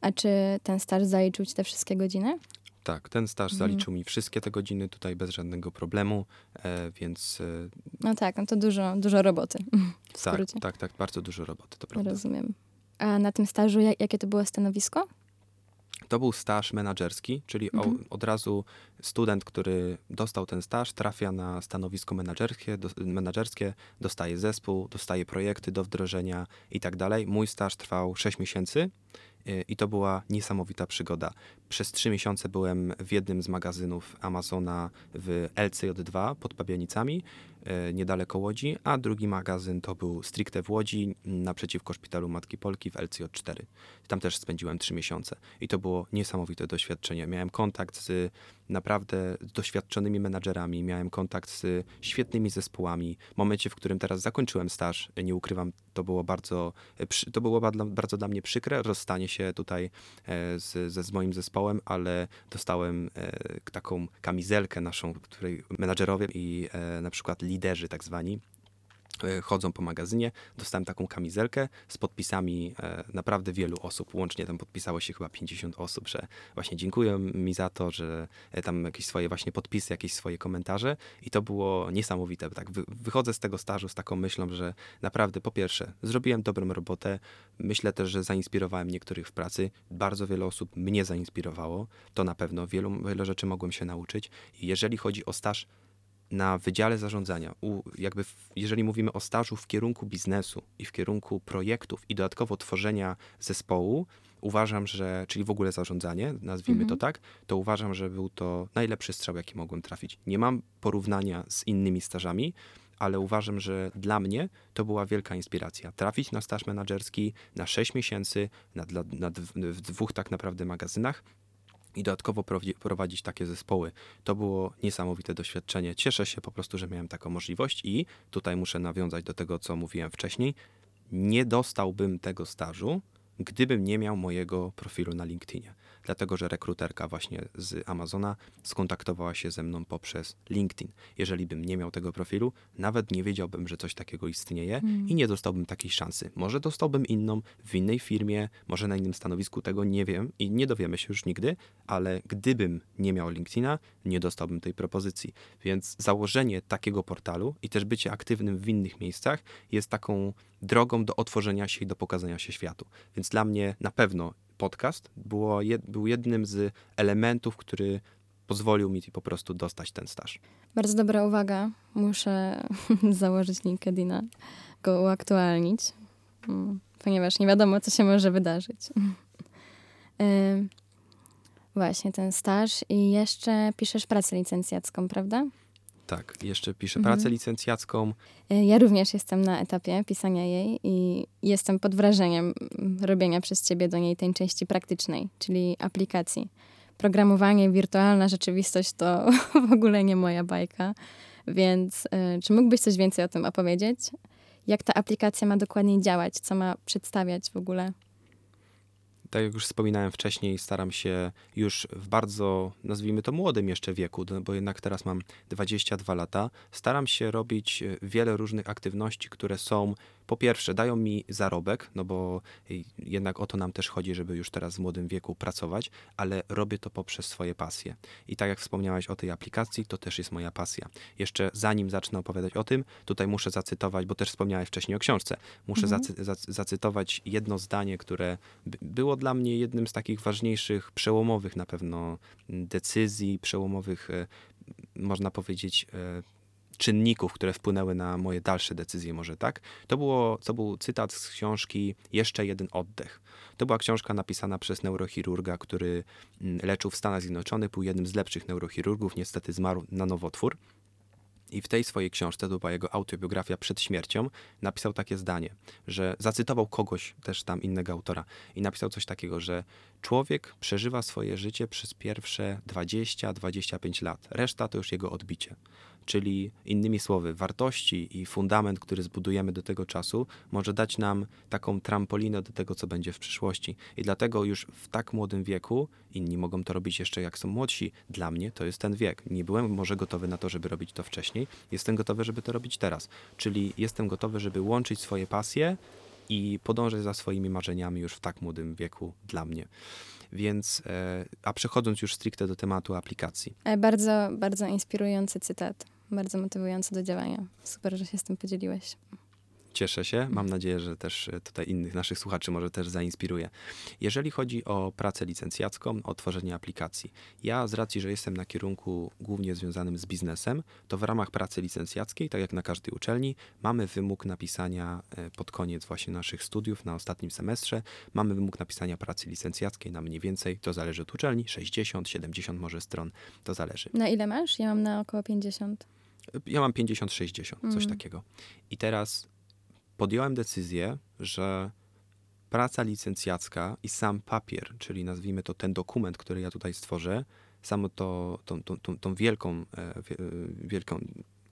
A czy ten staż zaliczył ci te wszystkie godziny? Tak, ten staż mhm. zaliczył mi wszystkie te godziny tutaj bez żadnego problemu, e, więc... E, no tak, no to dużo, dużo roboty. tak, tak, tak, bardzo dużo roboty, to prawda. Rozumiem. A na tym stażu jak, jakie to było stanowisko? To był staż menedżerski, czyli mhm. o, od razu student, który dostał ten staż, trafia na stanowisko menedżerskie, do, menedżerskie, dostaje zespół, dostaje projekty do wdrożenia i tak dalej. Mój staż trwał 6 miesięcy Y, I to była niesamowita przygoda. Przez trzy miesiące byłem w jednym z magazynów Amazona w LCJ2 pod Pabianicami, y, niedaleko Łodzi, a drugi magazyn to był stricte w Łodzi, naprzeciwko Szpitalu Matki Polki w LCJ4. Tam też spędziłem trzy miesiące i to było niesamowite doświadczenie. Miałem kontakt z naprawdę doświadczonymi menadżerami, miałem kontakt z świetnymi zespołami. W momencie, w którym teraz zakończyłem staż, nie ukrywam, to było bardzo, to było bardzo dla mnie przykre, rozstanie się tutaj e, z, z moim zespołem, ale dostałem e, taką kamizelkę naszą, której menadżerowie i e, na przykład liderzy tak zwani chodzą po magazynie. Dostałem taką kamizelkę z podpisami e, naprawdę wielu osób. Łącznie tam podpisało się chyba 50 osób, że właśnie dziękują mi za to, że e, tam jakieś swoje właśnie podpisy, jakieś swoje komentarze i to było niesamowite. Tak, wychodzę z tego stażu z taką myślą, że naprawdę po pierwsze zrobiłem dobrą robotę. Myślę też, że zainspirowałem niektórych w pracy. Bardzo wiele osób mnie zainspirowało. To na pewno wielu, wiele rzeczy mogłem się nauczyć. I jeżeli chodzi o staż, na Wydziale Zarządzania, u, jakby w, jeżeli mówimy o stażu w kierunku biznesu i w kierunku projektów i dodatkowo tworzenia zespołu, uważam, że, czyli w ogóle zarządzanie, nazwijmy mhm. to tak, to uważam, że był to najlepszy strzał, jaki mogłem trafić. Nie mam porównania z innymi stażami, ale uważam, że dla mnie to była wielka inspiracja. Trafić na staż menedżerski na 6 miesięcy, na, na, na, w dwóch tak naprawdę magazynach, i dodatkowo prowadzić takie zespoły. To było niesamowite doświadczenie. Cieszę się po prostu, że miałem taką możliwość i tutaj muszę nawiązać do tego, co mówiłem wcześniej. Nie dostałbym tego stażu, gdybym nie miał mojego profilu na LinkedInie dlatego że rekruterka właśnie z Amazona skontaktowała się ze mną poprzez LinkedIn. Jeżeli bym nie miał tego profilu, nawet nie wiedziałbym, że coś takiego istnieje mm. i nie dostałbym takiej szansy. Może dostałbym inną w innej firmie, może na innym stanowisku, tego nie wiem i nie dowiemy się już nigdy, ale gdybym nie miał LinkedIna, nie dostałbym tej propozycji. Więc założenie takiego portalu i też bycie aktywnym w innych miejscach jest taką drogą do otworzenia się i do pokazania się światu. Więc dla mnie na pewno podcast było był jednym z elementów, który pozwolił mi po prostu dostać ten staż. Bardzo dobra uwaga. Muszę założyć LinkedIna, go uaktualnić, mm, ponieważ nie wiadomo, co się może wydarzyć. Właśnie ten staż i jeszcze piszesz pracę licencjacką, prawda? Tak, jeszcze piszę mhm. pracę licencjacką. E, ja również jestem na etapie pisania jej i jestem pod wrażeniem robienia przez ciebie do niej tej części praktycznej, czyli aplikacji. Programowanie, wirtualna rzeczywistość to w ogóle nie moja bajka, więc y, czy mógłbyś coś więcej o tym opowiedzieć? Jak ta aplikacja ma dokładnie działać? Co ma przedstawiać w ogóle? Tak jak już wspominałem wcześniej, staram się już w bardzo, nazwijmy to młodym jeszcze wieku, bo jednak teraz mam 22 lata, staram się robić e, wiele różnych aktywności, które są po pierwsze dają mi zarobek, no bo jednak o to nam też chodzi, żeby już teraz w młodym wieku pracować, ale robię to poprzez swoje pasje. I tak jak wspomniałeś o tej aplikacji, to też jest moja pasja. Jeszcze zanim zacznę opowiadać o tym, tutaj muszę zacytować, bo też wspomniałeś wcześniej o książce, muszę mhm. zacy zacytować jedno zdanie, które było dla mnie jednym z takich ważniejszych, przełomowych na pewno decyzji, przełomowych, e, można powiedzieć, e, czynników, które wpłynęły na moje dalsze decyzje, może tak, to, było, to był cytat z książki Jeszcze jeden oddech. To była książka napisana przez neurochirurga, który mm, leczył w Stanach Zjednoczonych, był jednym z lepszych neurochirurgów, niestety zmarł na nowotwór. I w tej swojej książce, to była jego autobiografia przed śmiercią, napisał takie zdanie, że zacytował kogoś, też tam innego autora, i napisał coś takiego, że człowiek przeżywa swoje życie przez pierwsze 20-25 lat, reszta to już jego odbicie. Czyli innymi słowy, wartości i fundament, który zbudujemy do tego czasu, może dać nam taką trampolinę do tego, co będzie w przyszłości. I dlatego już w tak młodym wieku, inni mogą to robić jeszcze jak są młodsi, dla mnie to jest ten wiek. Nie byłem może gotowy na to, żeby robić to wcześniej, jestem gotowy, żeby to robić teraz. Czyli jestem gotowy, żeby łączyć swoje pasje i podążać za swoimi marzeniami już w tak młodym wieku dla mnie. Więc, e, a przechodząc już stricte do tematu aplikacji. E, bardzo, bardzo inspirujący cytat bardzo motywujące do działania. Super, że się z tym podzieliłeś. Cieszę się. Mam nadzieję, że też e, tutaj innych naszych słuchaczy może też zainspiruje. Jeżeli chodzi o pracę licencjacką, o tworzenie aplikacji, ja z racji, że jestem na kierunku głównie związanym z biznesem, to w ramach pracy licencjackiej, tak jak na każdej uczelni, mamy wymóg napisania e, pod koniec właśnie naszych studiów na ostatnim semestrze, mamy wymóg napisania pracy licencjackiej na mniej więcej, to zależy od uczelni, 60, 70 może stron, to zależy. Na ile masz? Ja mam na około 50. Ja mam 50-60, coś mm. takiego. I teraz podjąłem decyzję, że praca licencjacka i sam papier, czyli nazwijmy to ten dokument, który ja tutaj stworzę, samo to, tą, tą, tą, tą wielką, e, wielką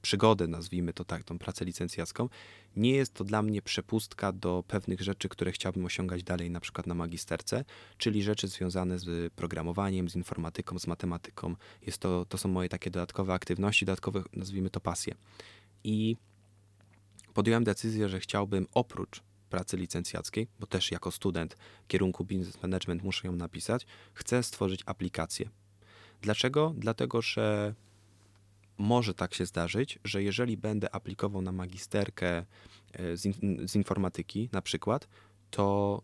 przygodę, nazwijmy to tak, tą pracę licencjacką, nie jest to dla mnie przepustka do pewnych rzeczy, które chciałbym osiągać dalej, na przykład na magisterce, czyli rzeczy związane z programowaniem, z informatyką, z matematyką. Jest to, to są moje takie dodatkowe aktywności, dodatkowe, nazwijmy to pasje. I podjąłem decyzję, że chciałbym oprócz pracy licencjackiej, bo też jako student kierunku business management muszę ją napisać, chcę stworzyć aplikację. Dlaczego? Dlatego, że może tak się zdarzyć, że jeżeli będę aplikował na magisterkę e, z, in, z informatyki na przykład, to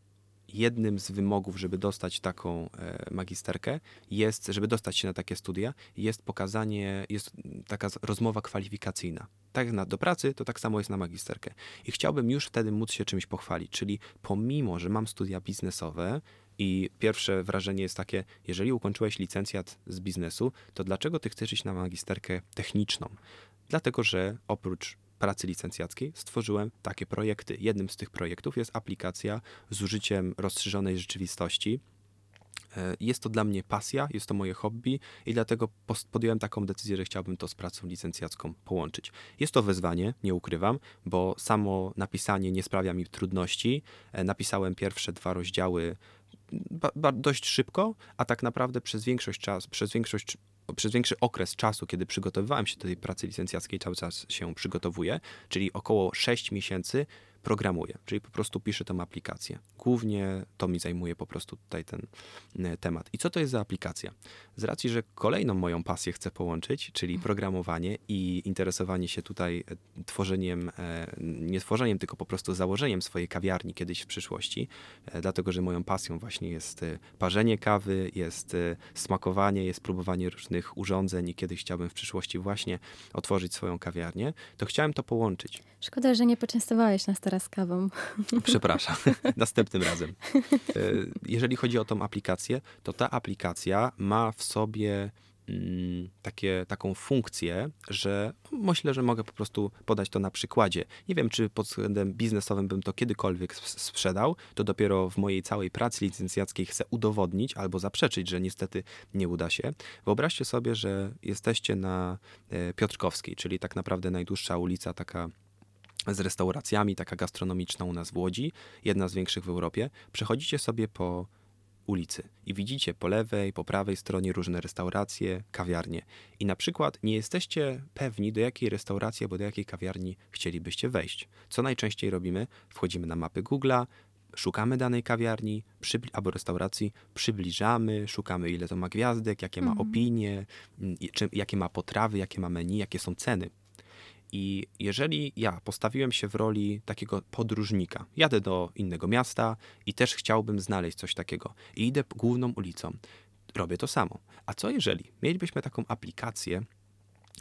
jednym z wymogów, żeby dostać taką e, magisterkę, jest, żeby dostać się na takie studia, jest pokazanie, jest taka rozmowa kwalifikacyjna. Tak jak na, do pracy, to tak samo jest na magisterkę. I chciałbym już wtedy móc się czymś pochwalić, czyli pomimo, że mam studia biznesowe, i pierwsze wrażenie jest takie, jeżeli ukończyłeś licencjat z biznesu, to dlaczego ty chcesz iść na magisterkę techniczną? Dlatego, że oprócz pracy licencjackiej stworzyłem takie projekty. Jednym z tych projektów jest aplikacja z użyciem rozszerzonej rzeczywistości. E, jest to dla mnie pasja, jest to moje hobby i dlatego podjąłem taką decyzję, że chciałbym to z pracą licencjacką połączyć. Jest to wyzwanie, nie ukrywam, bo samo napisanie nie sprawia mi trudności. E, napisałem pierwsze dwa rozdziały dość szybko, a tak naprawdę przez większość czasu, przez większość przez większy okres czasu, kiedy przygotowywałem się do tej pracy licencjackiej, cały czas się przygotowuję, czyli około 6 miesięcy, programuję, czyli po prostu piszę tę aplikację. Głównie to mi zajmuje po prostu tutaj ten e, temat. I co to jest za aplikacja? Z racji, że kolejną moją pasję chcę połączyć, czyli mhm. programowanie i interesowanie się tutaj e, tworzeniem, e, nie tworzeniem, tylko po prostu założeniem swojej kawiarni kiedyś w przyszłości, dlatego, że moją pasją właśnie jest parzenie kawy, jest smakowanie, jest próbowanie różnych urządzeń i kiedyś chciałbym w przyszłości właśnie otworzyć swoją kawiarnię, to chciałem to połączyć. Szkoda, że nie poczęstowałeś nas teraz kawą. Przepraszam, następnym razem. E, jeżeli chodzi o tą aplikację, to ta aplikacja ma w sobie mm, takie, taką funkcję, że myślę, że mogę po prostu podać to na przykładzie. Nie wiem, czy pod względem biznesowym bym to kiedykolwiek sprzedał, to dopiero w mojej całej pracy licencjackiej chcę udowodnić albo zaprzeczyć, że niestety nie uda się. Wyobraźcie sobie, że jesteście na e, Piotrkowskiej, czyli tak naprawdę najdłuższa ulica taka z restauracjami, taka gastronomiczna u nas w Łodzi, jedna z większych w Europie. Przechodzicie sobie po ulicy i widzicie po lewej, po prawej stronie różne restauracje, kawiarnie. I na przykład nie jesteście pewni, do jakiej restauracji albo do jakiej kawiarni chcielibyście wejść. Co najczęściej robimy? Wchodzimy na mapy Google'a, szukamy danej kawiarni albo restauracji, przybliżamy, szukamy ile to ma gwiazdek, jakie ma mhm. opinie, czy, jakie ma potrawy, jakie ma menu, jakie są ceny. I jeżeli ja postawiłem się w roli takiego podróżnika, jadę do innego miasta i też chciałbym znaleźć coś takiego i idę główną ulicą, robię to samo. A co jeżeli mielibyśmy taką aplikację,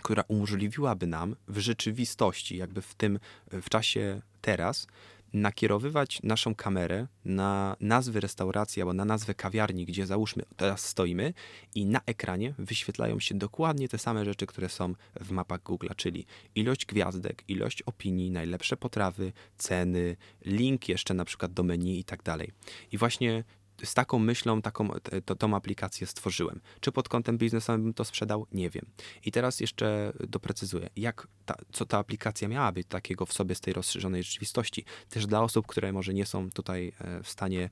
która umożliwiłaby nam w rzeczywistości, jakby w tym, w czasie teraz, nakierowywać naszą kamerę na nazwę restauracji albo na nazwę kawiarni, gdzie załóżmy teraz stoimy i na ekranie wyświetlają się dokładnie te same rzeczy, które są w mapach Google, czyli ilość gwiazdek, ilość opinii, najlepsze potrawy, ceny, link jeszcze na przykład do menu i tak dalej. I właśnie z taką myślą taką, to, tą aplikację stworzyłem. Czy pod kątem biznesowym bym to sprzedał? Nie wiem. I teraz jeszcze doprecyzuję, jak ta, co ta aplikacja miałaby takiego w sobie z tej rozszerzonej rzeczywistości. Też dla osób, które może nie są tutaj e, w stanie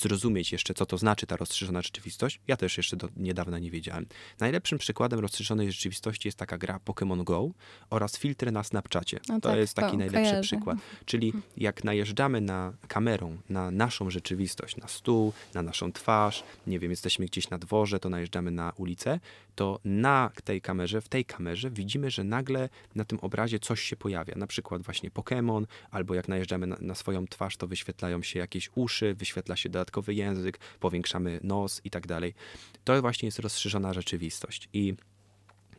zrozumieć jeszcze, co to znaczy ta rozszerzona rzeczywistość. Ja też jeszcze do niedawna nie wiedziałem. Najlepszym przykładem rozszerzonej rzeczywistości jest taka gra Pokémon Go oraz filtry na Snapchacie. No to tak, jest taki to, najlepszy kojarzę. przykład. Czyli jak najeżdżamy na kamerą na naszą rzeczywistość, na stół, na naszą twarz, nie wiem, jesteśmy gdzieś na dworze, to najeżdżamy na ulicę, to na tej kamerze, w tej kamerze widzimy, że nagle na tym obrazie coś się pojawia. Na przykład właśnie Pokémon, albo jak najeżdżamy na, na swoją twarz, to wyświetlają się jakieś uszy, się dodatkowy język, powiększamy nos i tak dalej. To właśnie jest rozszerzona rzeczywistość. I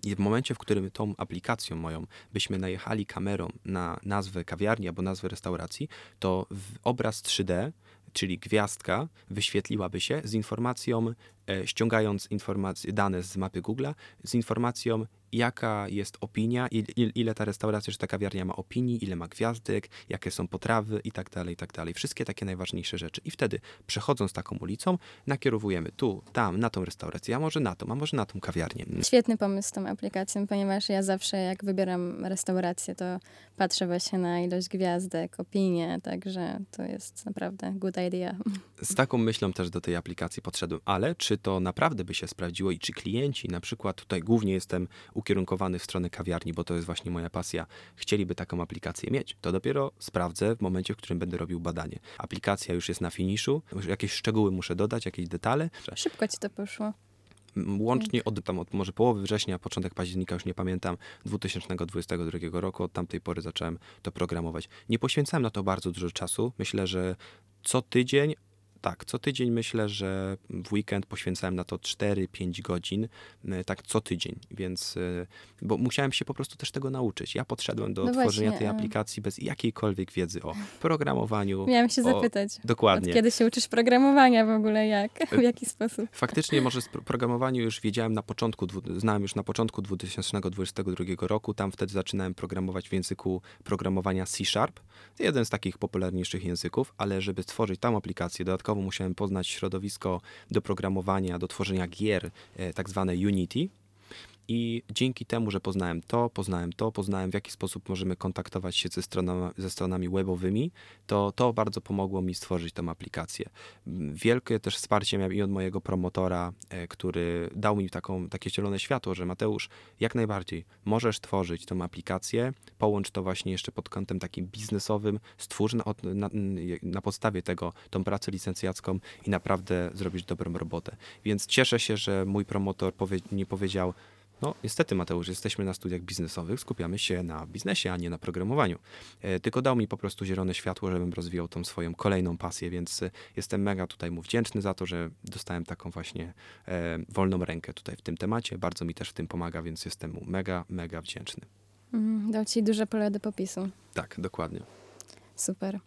i w momencie, w którym tą aplikacją moją byśmy najechali kamerą na nazwę kawiarni albo nazwę restauracji, to obraz 3D, czyli gwiazdka, wyświetliłaby się z informacją, e, ściągając informacje, dane z mapy Google, z informacją, jaka jest opinia, ile ta restauracja czy ta kawiarnia ma opinii, ile ma gwiazdek, jakie są potrawy i tak dalej, i tak dalej. Wszystkie takie najważniejsze rzeczy. I wtedy przechodząc taką ulicą, nakierowujemy tu, tam, na tą restaurację, a może na tą, a może na tą kawiarnię. Świetny pomysł z tą aplikacją, ponieważ ja zawsze jak wybieram restaurację, to patrzę właśnie na ilość gwiazdek, opinie, także to jest naprawdę good idea. Z taką myślą też do tej aplikacji podszedłem, ale czy to naprawdę by się sprawdziło i czy klienci, na przykład tutaj głównie jestem u ukierunkowany w stronę kawiarni, bo to jest właśnie moja pasja, chcieliby taką aplikację mieć, to dopiero sprawdzę w momencie, w którym będę robił badanie. Aplikacja już jest na finiszu, jakieś szczegóły muszę dodać, jakieś detale. Szybko ci to poszło. Łącznie od, tam, od może połowy września, początek października, już nie pamiętam, 2022 roku, od tamtej pory zacząłem to programować. Nie poświęcałem na to bardzo dużo czasu. Myślę, że co tydzień tak, co tydzień myślę, że w weekend poświęcałem na to 4-5 godzin, e, tak co tydzień, więc, e, bo musiałem się po prostu też tego nauczyć. Ja podszedłem do no tworzenia właśnie, tej aplikacji bez jakiejkolwiek wiedzy o programowaniu. Miałem się o, zapytać. Dokładnie. Od kiedy się uczysz programowania w ogóle, jak, w jaki sposób? Faktycznie może z programowaniu już wiedziałem na początku, znałem już na początku 2022 roku, tam wtedy zaczynałem programować w języku programowania C Sharp, jeden z takich popularniejszych języków, ale żeby stworzyć tam aplikację dodatkowo musiałem poznać środowisko do programowania, do tworzenia gier, e, tak zwane Unity. I dzięki temu, że poznałem to, poznałem to, poznałem w jaki sposób możemy kontaktować się ze stronami, ze stronami webowymi, to to bardzo pomogło mi stworzyć tę aplikację. Wielkie też wsparcie miałem i od mojego promotora, e, który dał mi taką, takie zielone światło, że Mateusz, jak najbardziej możesz tworzyć tę aplikację, połącz to właśnie jeszcze pod kątem takim biznesowym, stwórz na, na, na podstawie tego tą pracę licencjacką i naprawdę zrobisz dobrą robotę. Więc cieszę się, że mój promotor powie, nie powiedział, no, niestety, Mateusz, jesteśmy na studiach biznesowych, skupiamy się na biznesie, a nie na programowaniu. E, tylko dał mi po prostu zielone światło, żebym rozwijał tą swoją kolejną pasję, więc e, jestem mega tutaj mu wdzięczny za to, że dostałem taką właśnie e, wolną rękę tutaj w tym temacie. Bardzo mi też w tym pomaga, więc jestem mu mega, mega wdzięczny. Mm, dał ci duże pole do popisu. Tak, dokładnie. Super.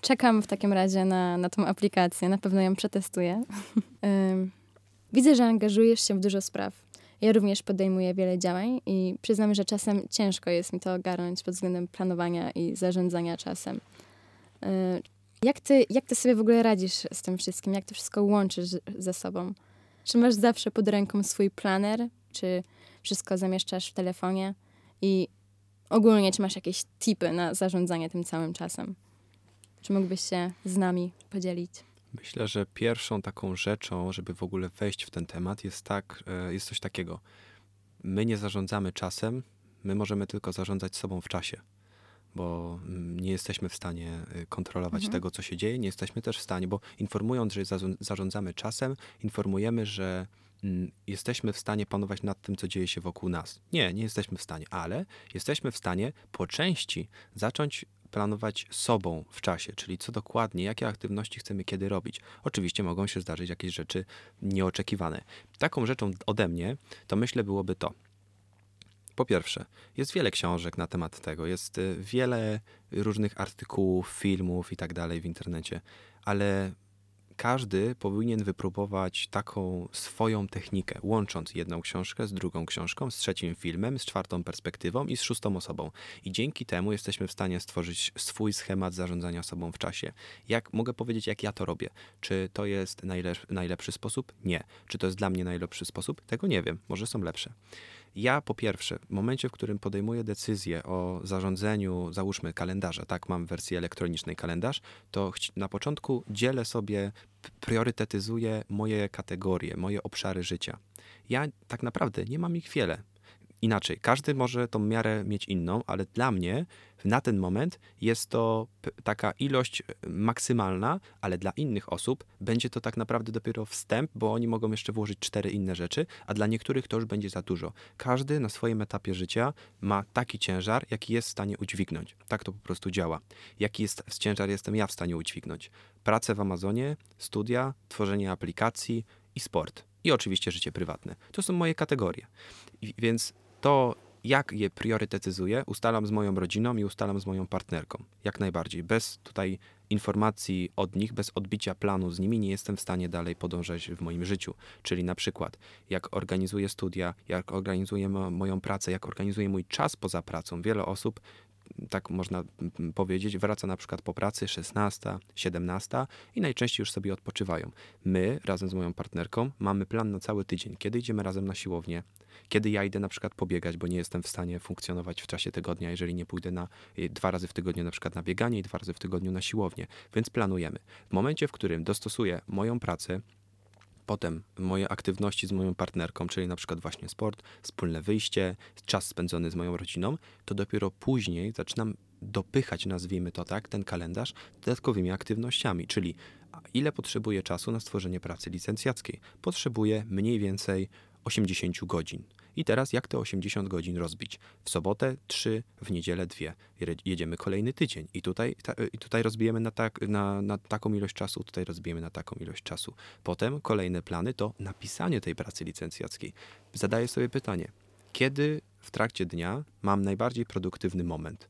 Czekam w takim razie na, na tą aplikację, na pewno ją przetestuję. Widzę, że angażujesz się w dużo spraw. Ja również podejmuję wiele działań i przyznam, że czasem ciężko jest mi to ogarnąć pod względem planowania i zarządzania czasem. E, jak ty, jak ty sobie w ogóle radzisz z tym wszystkim? Jak to wszystko łączysz ze sobą? Czy masz zawsze pod ręką swój planer? Czy wszystko zamieszczasz w telefonie? I ogólnie, czy masz jakieś tipy na zarządzanie tym całym czasem? Czy mógłbyś się z nami podzielić? Myślę, że pierwszą taką rzeczą, żeby w ogóle wejść w ten temat, jest tak, e, jest coś takiego. My nie zarządzamy czasem, my możemy tylko zarządzać sobą w czasie, bo mm, nie jesteśmy w stanie y, kontrolować mhm. tego, co się dzieje, nie jesteśmy też w stanie, bo informując, że zarządzamy czasem, informujemy, że mm, jesteśmy w stanie panować nad tym, co dzieje się wokół nas. Nie, nie jesteśmy w stanie, ale jesteśmy w stanie po części zacząć planować sobą w czasie, czyli co dokładnie, jakie aktywności chcemy kiedy robić. Oczywiście mogą się zdarzyć jakieś rzeczy nieoczekiwane. Taką rzeczą ode mnie to myślę byłoby to. Po pierwsze, jest wiele książek na temat tego, jest y, wiele różnych artykułów, filmów i tak dalej w internecie, ale każdy powinien wypróbować taką swoją technikę, łącząc jedną książkę z drugą książką, z trzecim filmem, z czwartą perspektywą i z szóstą osobą. I dzięki temu jesteśmy w stanie stworzyć swój schemat zarządzania sobą w czasie. Jak mogę powiedzieć, jak ja to robię? Czy to jest najlep najlepszy sposób? Nie. Czy to jest dla mnie najlepszy sposób? Tego nie wiem. Może są lepsze. Ja po pierwsze, w momencie, w którym podejmuję decyzję o zarządzeniu, załóżmy kalendarza, tak, mam w wersji elektronicznej kalendarz, to na początku dzielę sobie, priorytetyzuję moje kategorie, moje obszary życia. Ja tak naprawdę nie mam ich wiele inaczej. Każdy może tą miarę mieć inną, ale dla mnie na ten moment jest to taka ilość e, maksymalna, ale dla innych osób będzie to tak naprawdę dopiero wstęp, bo oni mogą jeszcze włożyć cztery inne rzeczy, a dla niektórych to już będzie za dużo. Każdy na swoim etapie życia ma taki ciężar, jaki jest w stanie udźwignąć. Tak to po prostu działa. Jaki jest ciężar jestem ja w stanie udźwignąć? Pracę w Amazonie, studia, tworzenie aplikacji i sport. I oczywiście życie prywatne. To są moje kategorie. I, więc to jak je priorytetyzuję, ustalam z moją rodziną i ustalam z moją partnerką. Jak najbardziej. Bez tutaj informacji od nich, bez odbicia planu z nimi, nie jestem w stanie dalej podążać w moim życiu. Czyli na przykład, jak organizuję studia, jak organizuję moją pracę, jak organizuję mój czas poza pracą. Wiele osób tak można powiedzieć, wraca na przykład po pracy 16, 17 i najczęściej już sobie odpoczywają. My razem z moją partnerką mamy plan na cały tydzień, kiedy idziemy razem na siłownię, kiedy ja idę na przykład pobiegać, bo nie jestem w stanie funkcjonować w czasie tygodnia, jeżeli nie pójdę na y, dwa razy w tygodniu na przykład na bieganie i dwa razy w tygodniu na siłownię. Więc planujemy. W momencie, w którym dostosuję moją pracę potem moje aktywności z moją partnerką, czyli na przykład właśnie sport, wspólne wyjście, czas spędzony z moją rodziną, to dopiero później zaczynam dopychać, nazwijmy to tak, ten kalendarz dodatkowymi aktywnościami, czyli ile potrzebuję czasu na stworzenie pracy licencjackiej. Potrzebuję mniej więcej 80 godzin. I teraz jak te 80 godzin rozbić? W sobotę 3, w niedzielę 2. Jedziemy kolejny tydzień i tutaj, ta, tutaj rozbijemy na, tak, na, na taką ilość czasu, tutaj rozbijemy na taką ilość czasu. Potem kolejne plany to napisanie tej pracy licencjackiej. Zadaję sobie pytanie, kiedy w trakcie dnia mam najbardziej produktywny moment?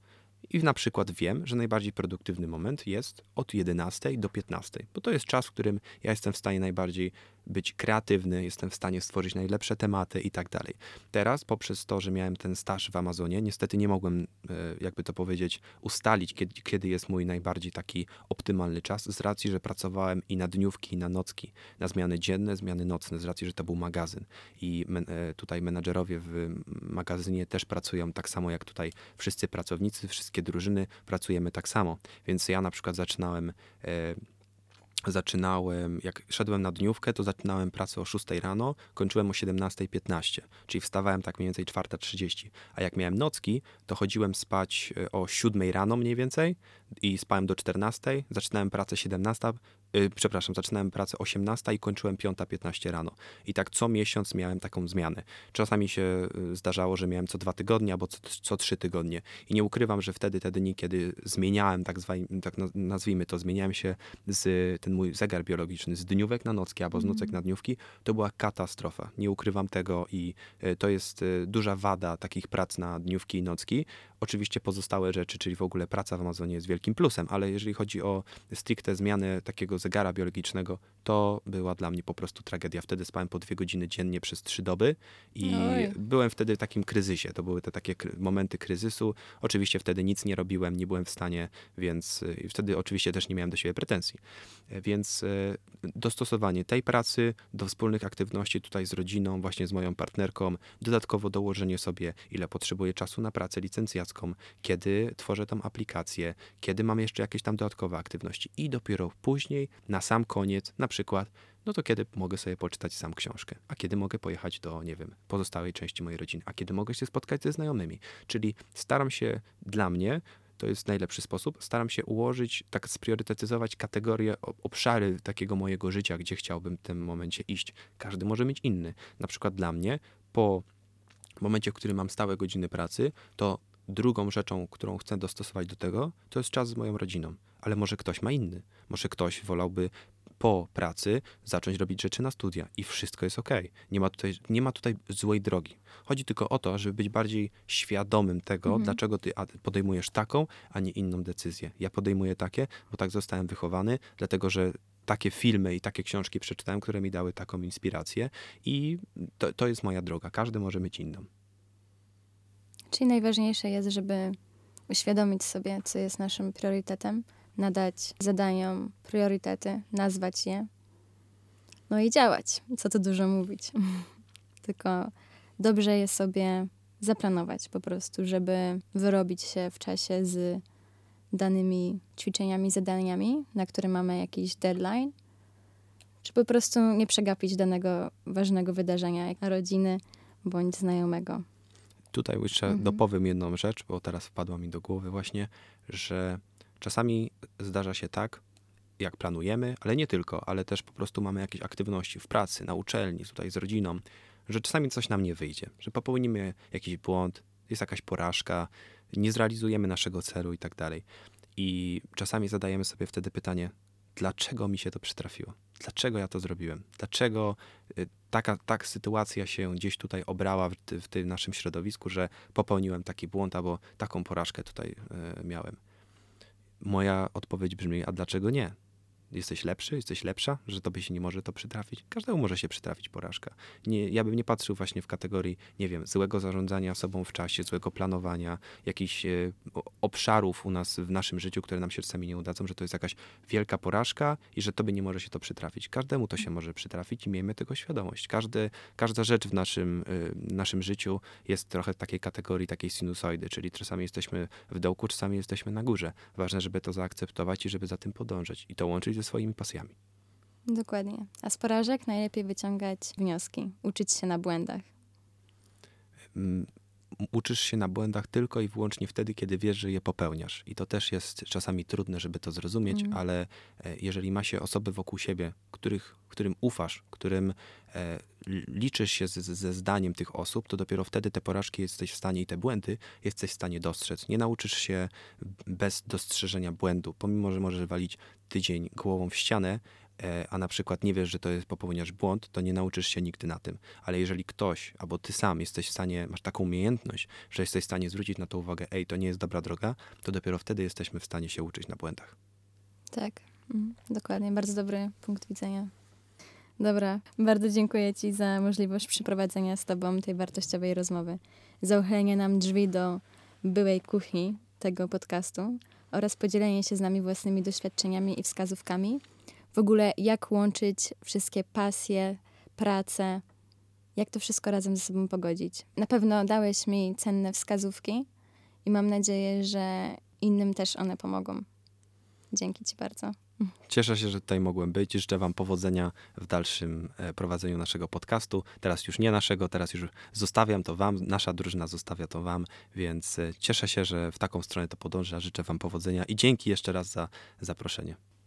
I na przykład wiem, że najbardziej produktywny moment jest od 11 do 15, bo to jest czas, w którym ja jestem w stanie najbardziej być kreatywny, jestem w stanie stworzyć najlepsze tematy i tak dalej. Teraz, poprzez to, że miałem ten staż w Amazonie, niestety nie mogłem, e, jakby to powiedzieć, ustalić, kiedy, kiedy jest mój najbardziej taki optymalny czas, z racji, że pracowałem i na dniówki, i na nocki, na zmiany dzienne, zmiany nocne, z racji, że to był magazyn. I men, e, tutaj menadżerowie w magazynie też pracują tak samo jak tutaj wszyscy pracownicy, wszystkie drużyny pracujemy tak samo. Więc ja na przykład zaczynałem e, zaczynałem, jak szedłem na dniówkę, to zaczynałem pracę o 6 rano, kończyłem o 17.15, czyli wstawałem tak mniej więcej 4.30. A jak miałem nocki, to chodziłem spać e, o 7 rano mniej więcej i spałem do 14, zaczynałem pracę 17, Yy, przepraszam, zaczynałem pracę 18 i kończyłem 5.15 rano. I tak co miesiąc miałem taką zmianę. Czasami się y, zdarzało, że miałem co dwa tygodnie albo co, co trzy tygodnie. I nie ukrywam, że wtedy te dni, kiedy zmieniałem, tak, zwa, tak nazwijmy to, zmieniałem się z ten mój zegar biologiczny z dniówek na nocki albo z mhm. nocek na dniówki, to była katastrofa. Nie ukrywam tego i y, to jest y, duża wada takich prac na dniówki i nocki. Oczywiście pozostałe rzeczy, czyli w ogóle praca w Amazonie jest wielkim plusem, ale jeżeli chodzi o stricte zmianę takiego zegara biologicznego, to była dla mnie po prostu tragedia. Wtedy spałem po dwie godziny dziennie przez trzy doby i Oj. byłem wtedy w takim kryzysie. To były te takie momenty kryzysu. Oczywiście wtedy nic nie robiłem, nie byłem w stanie, więc wtedy oczywiście też nie miałem do siebie pretensji. Więc y, dostosowanie tej pracy do wspólnych aktywności tutaj z rodziną, właśnie z moją partnerką, dodatkowo dołożenie sobie, ile potrzebuję czasu na pracę licencjacką, kiedy tworzę tą aplikację, kiedy mam jeszcze jakieś tam dodatkowe aktywności i dopiero później na sam koniec, na przykład, no to kiedy mogę sobie poczytać sam książkę, a kiedy mogę pojechać do, nie wiem, pozostałej części mojej rodziny, a kiedy mogę się spotkać ze znajomymi. Czyli staram się dla mnie, to jest najlepszy sposób, staram się ułożyć, tak spriorytetyzować kategorie, obszary takiego mojego życia, gdzie chciałbym w tym momencie iść. Każdy może mieć inny. Na przykład dla mnie, po momencie, w którym mam stałe godziny pracy, to drugą rzeczą, którą chcę dostosować do tego, to jest czas z moją rodziną. Ale może ktoś ma inny. Może ktoś wolałby po pracy zacząć robić rzeczy na studia i wszystko jest ok. Nie ma tutaj, nie ma tutaj złej drogi. Chodzi tylko o to, żeby być bardziej świadomym tego, Mhm. dlaczego ty podejmujesz taką, a nie inną decyzję. Ja podejmuję takie, bo tak zostałem wychowany, dlatego że takie filmy i takie książki przeczytałem, które mi dały taką inspirację i to, to jest moja droga. Każdy może mieć inną. Czyli najważniejsze jest, żeby uświadomić sobie, co jest naszym priorytetem, nadać zadaniom priorytety, nazwać je, no i działać. Co tu dużo mówić. Tylko dobrze jest sobie zaplanować po prostu, żeby wyrobić się w czasie z danymi ćwiczeniami, zadaniami, na które mamy jakiś deadline, czy po prostu nie przegapić danego ważnego wydarzenia, jak rodziny bądź znajomego. Tutaj jeszcze Mhm. dopowiem jedną rzecz, bo teraz wpadła mi do głowy właśnie, że czasami zdarza się tak, jak planujemy, ale nie tylko, ale też po prostu mamy jakieś aktywności w pracy, na uczelni, tutaj z rodziną, że czasami coś nam nie wyjdzie, że popełnimy jakiś błąd, jest jakaś porażka, nie zrealizujemy naszego celu i tak dalej. I czasami zadajemy sobie wtedy pytanie, dlaczego mi się to przytrafiło? Dlaczego ja to zrobiłem? Dlaczego y, taka, taka sytuacja się gdzieś tutaj obrała w, w tym naszym środowisku, że popełniłem taki błąd albo taką porażkę tutaj y, miałem? Moja odpowiedź brzmi, a dlaczego nie? Jesteś lepszy, jesteś lepsza, że tobie się nie może to przytrafić? Każdemu może się przytrafić porażka. Nie, ja bym nie patrzył właśnie w kategorii, nie wiem, złego zarządzania sobą w czasie, złego planowania, jakichś e, obszarów u nas w naszym życiu, które nam się czasami nie udadzą, że to jest jakaś wielka porażka i że tobie nie może się to przytrafić. Każdemu to się może przytrafić i miejmy tego świadomość. Każdy, każda rzecz w naszym, y, naszym życiu jest trochę takiej kategorii, takiej sinusoidy, czyli czasami jesteśmy w dołku, czasami jesteśmy na górze. Ważne, żeby to zaakceptować i żeby za tym podążać i to łączyć ze swoimi pasjami. Dokładnie. A z porażek najlepiej wyciągać wnioski, uczyć się na błędach. Mm, Uczysz się na błędach tylko i wyłącznie wtedy, kiedy wiesz, że je popełniasz. I to też jest czasami trudne, żeby to zrozumieć, Mhm. ale e, jeżeli ma się osoby wokół siebie, których, którym ufasz, którym e, liczysz się z, ze zdaniem tych osób, to dopiero wtedy te porażki jesteś w stanie i te błędy jesteś w stanie dostrzec. Nie nauczysz się bez dostrzeżenia błędu, pomimo, że możesz walić tydzień głową w ścianę, a na przykład nie wiesz, że to jest popełniasz błąd, to nie nauczysz się nigdy na tym. Ale jeżeli ktoś, albo ty sam jesteś w stanie, masz taką umiejętność, że jesteś w stanie zwrócić na to uwagę, ej, to nie jest dobra droga, to dopiero wtedy jesteśmy w stanie się uczyć na błędach. Tak, mhm. dokładnie. Bardzo dobry punkt widzenia. Dobra, bardzo dziękuję Ci za możliwość przeprowadzenia z Tobą tej wartościowej rozmowy, za uchylenie nam drzwi do byłej kuchni tego podcastu oraz podzielenie się z nami własnymi doświadczeniami i wskazówkami. W ogóle, jak łączyć wszystkie pasje, pracę, jak to wszystko razem ze sobą pogodzić. Na pewno dałeś mi cenne wskazówki i mam nadzieję, że innym też one pomogą. Dzięki Ci bardzo. Cieszę się, że tutaj mogłem być. Życzę Wam powodzenia w dalszym e, prowadzeniu naszego podcastu. Teraz już nie naszego, teraz już zostawiam to Wam, nasza drużyna zostawia to Wam, więc e, cieszę się, że w taką stronę to podąża. Życzę Wam powodzenia i dzięki jeszcze raz za zaproszenie.